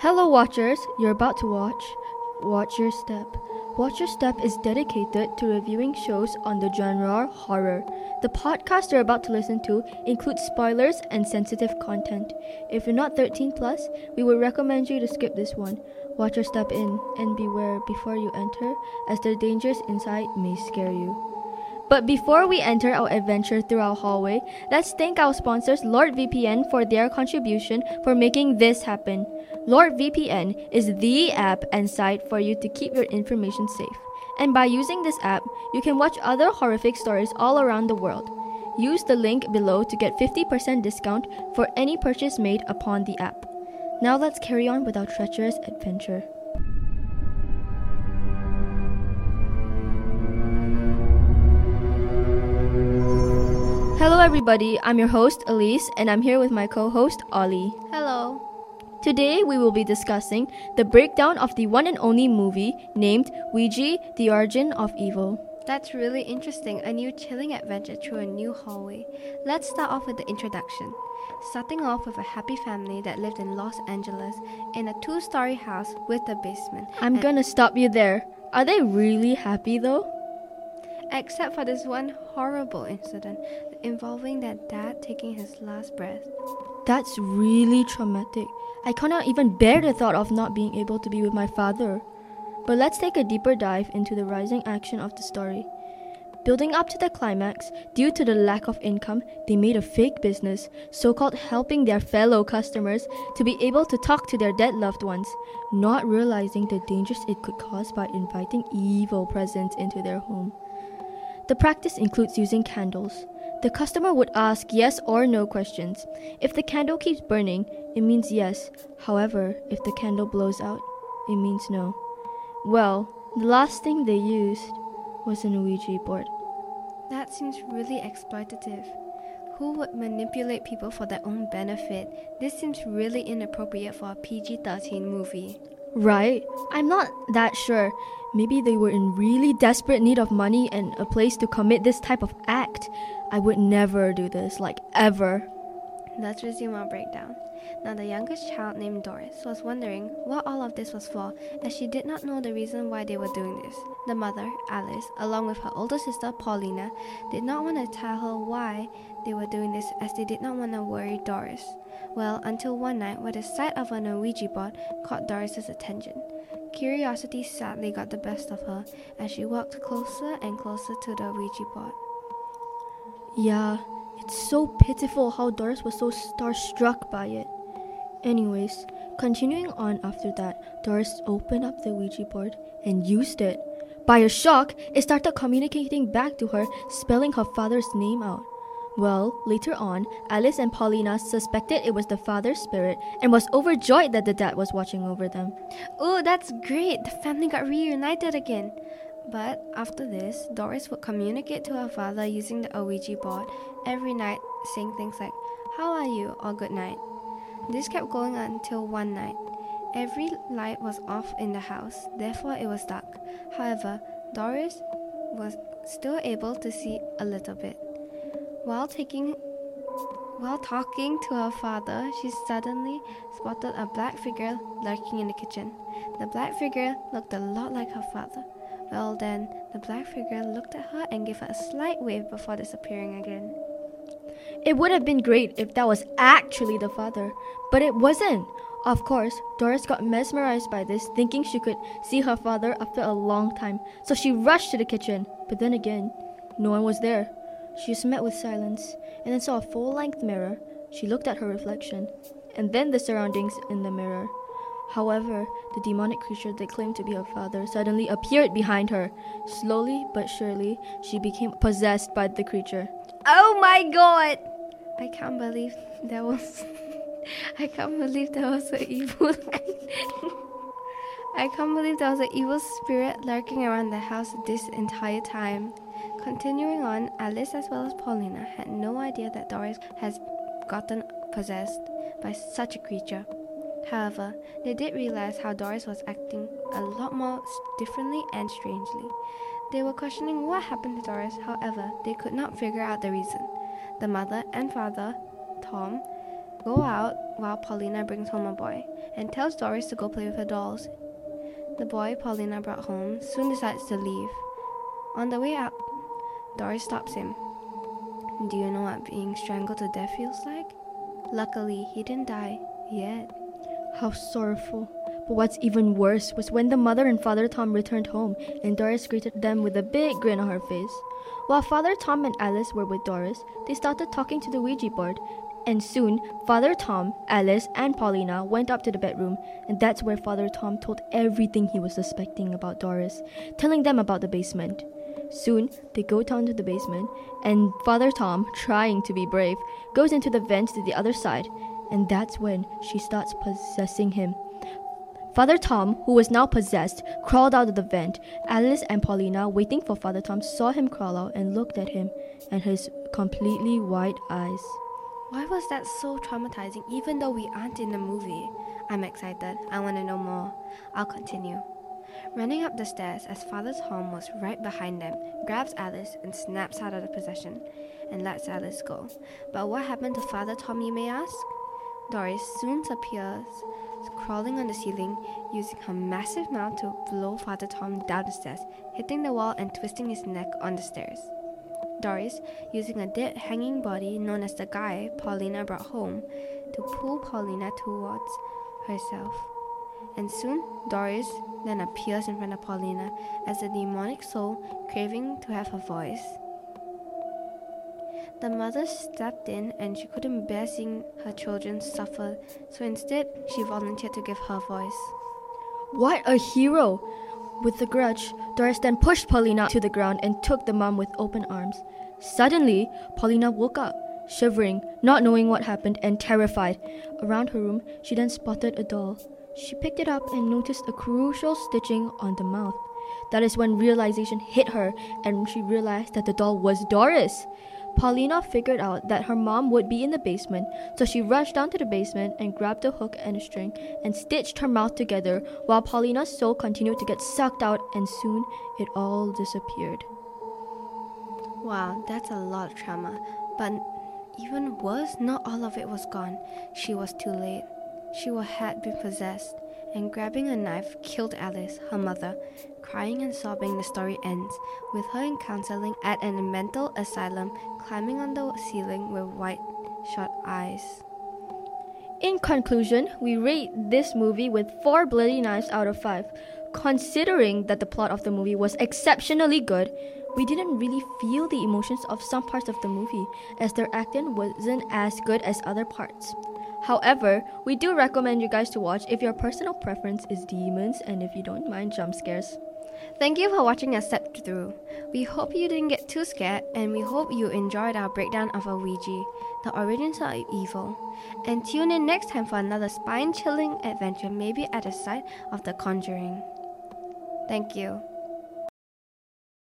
Hello, watchers. You're about to watch Watch Your Step. Watch Your Step is dedicated to reviewing shows on the genre horror. The podcast you're about to listen to includes spoilers and sensitive content. If you're not 13 plus, we would recommend you to skip this one. Watch your step in and beware before you enter, as the dangers inside may scare you. But before we enter our adventure through our hallway, let's thank our sponsors LordVPN for their contribution for making this happen. LordVPN is the app and site for you to keep your information safe. And by using this app, you can watch other horrific stories all around the world. Use the link below to get 50% discount for any purchase made upon the app. Now let's carry on with our treacherous adventure. Hello, everybody. I'm your host, Elise, and I'm here with my co host, Ollie. Hello. Today, we will be discussing the breakdown of the one and only movie named Ouija The Origin of Evil. That's really interesting. A new chilling adventure through a new hallway. Let's start off with the introduction. Starting off with a happy family that lived in Los Angeles in a two story house with a basement. I'm And- gonna stop you there. Are they really happy though? Except for this one horrible incident involving their dad taking his last breath. That's really traumatic. I cannot even bear the thought of not being able to be with my father. But let's take a deeper dive into the rising action of the story. Building up to the climax, due to the lack of income, they made a fake business, so called helping their fellow customers to be able to talk to their dead loved ones, not realizing the dangers it could cause by inviting evil presence into their home. The practice includes using candles. The customer would ask yes or no questions. If the candle keeps burning, it means yes. However, if the candle blows out, it means no. Well, the last thing they used was an Ouija board. That seems really exploitative. Who would manipulate people for their own benefit? This seems really inappropriate for a PG 13 movie. Right? I'm not that sure. Maybe they were in really desperate need of money and a place to commit this type of act. I would never do this, like ever. Let's resume our breakdown. Now, the youngest child, named Doris, was wondering what all of this was for, as she did not know the reason why they were doing this. The mother, Alice, along with her older sister, Paulina, did not want to tell her why they were doing this, as they did not want to worry Doris. Well, until one night, where the sight of an Ouija board caught Doris's attention. Curiosity sadly got the best of her as she walked closer and closer to the Ouija board. Yeah, it's so pitiful how Doris was so starstruck by it. Anyways, continuing on after that, Doris opened up the Ouija board and used it. By a shock, it started communicating back to her, spelling her father's name out. Well, later on, Alice and Paulina suspected it was the father's spirit and was overjoyed that the dad was watching over them. Oh, that's great! The family got reunited again. But after this, Doris would communicate to her father using the Ouija board every night, saying things like, How are you? or Good night. This kept going until one night. Every light was off in the house, therefore it was dark. However, Doris was still able to see a little bit. While taking while talking to her father, she suddenly spotted a black figure lurking in the kitchen. The black figure looked a lot like her father. Well, then, the black figure looked at her and gave her a slight wave before disappearing again. It would have been great if that was actually the father, but it wasn't. Of course, Doris got mesmerized by this, thinking she could see her father after a long time, so she rushed to the kitchen. But then again, no one was there. She was met with silence, and then saw a full length mirror. She looked at her reflection, and then the surroundings in the mirror. However, the demonic creature that claimed to be her father suddenly appeared behind her. Slowly but surely, she became possessed by the creature. Oh my god! I can't believe there was. I can't believe there was an evil. I can't believe there was an evil spirit lurking around the house this entire time. Continuing on, Alice as well as Paulina had no idea that Doris has gotten possessed by such a creature. However, they did realize how Doris was acting a lot more differently and strangely. They were questioning what happened to Doris, however, they could not figure out the reason. The mother and father, Tom, go out while Paulina brings home a boy, and tells Doris to go play with her dolls. The boy Paulina brought home soon decides to leave. On the way out, Doris stops him. Do you know what being strangled to death feels like? Luckily, he didn't die yet. How sorrowful. But what's even worse was when the mother and Father Tom returned home and Doris greeted them with a big grin on her face. While Father Tom and Alice were with Doris, they started talking to the Ouija board. And soon, Father Tom, Alice, and Paulina went up to the bedroom, and that's where Father Tom told everything he was suspecting about Doris, telling them about the basement. Soon, they go down to the basement, and Father Tom, trying to be brave, goes into the vent to the other side, and that's when she starts possessing him. Father Tom, who was now possessed, crawled out of the vent. Alice and Paulina, waiting for Father Tom, saw him crawl out and looked at him and his completely white eyes. Why was that so traumatizing even though we aren't in the movie? I'm excited. I want to know more. I'll continue. Running up the stairs as Father Tom was right behind them, grabs Alice and snaps out of the possession and lets Alice go. But what happened to Father Tom, you may ask? Doris soon appears, crawling on the ceiling, using her massive mouth to blow Father Tom down the stairs, hitting the wall and twisting his neck on the stairs. Doris, using a dead hanging body known as the guy Paulina brought home, to pull Paulina towards herself. And soon, Doris then appears in front of Paulina as a demonic soul craving to have her voice. The mother stepped in and she couldn't bear seeing her children suffer, so instead she volunteered to give her voice. What a hero! With a grudge, Doris then pushed Paulina to the ground and took the mom with open arms. Suddenly, Paulina woke up, shivering, not knowing what happened, and terrified. Around her room, she then spotted a doll. She picked it up and noticed a crucial stitching on the mouth. That is when realization hit her and she realized that the doll was Doris. Paulina figured out that her mom would be in the basement, so she rushed down to the basement and grabbed a hook and a string and stitched her mouth together while Paulina's soul continued to get sucked out and soon it all disappeared. Wow, that's a lot of trauma. But even worse, not all of it was gone. She was too late. She had been possessed, and grabbing a knife, killed Alice, her mother. Crying and sobbing, the story ends with her in counseling at an mental asylum, climbing on the ceiling with white shut eyes. In conclusion, we rate this movie with 4 bloody knives out of 5. Considering that the plot of the movie was exceptionally good, we didn't really feel the emotions of some parts of the movie, as their acting wasn't as good as other parts. However, we do recommend you guys to watch if your personal preference is demons and if you don't mind jump scares. Thank you for watching us step through. We hope you didn't get too scared and we hope you enjoyed our breakdown of Ouija, the origins of evil. And tune in next time for another spine chilling adventure, maybe at the site of The Conjuring. Thank you.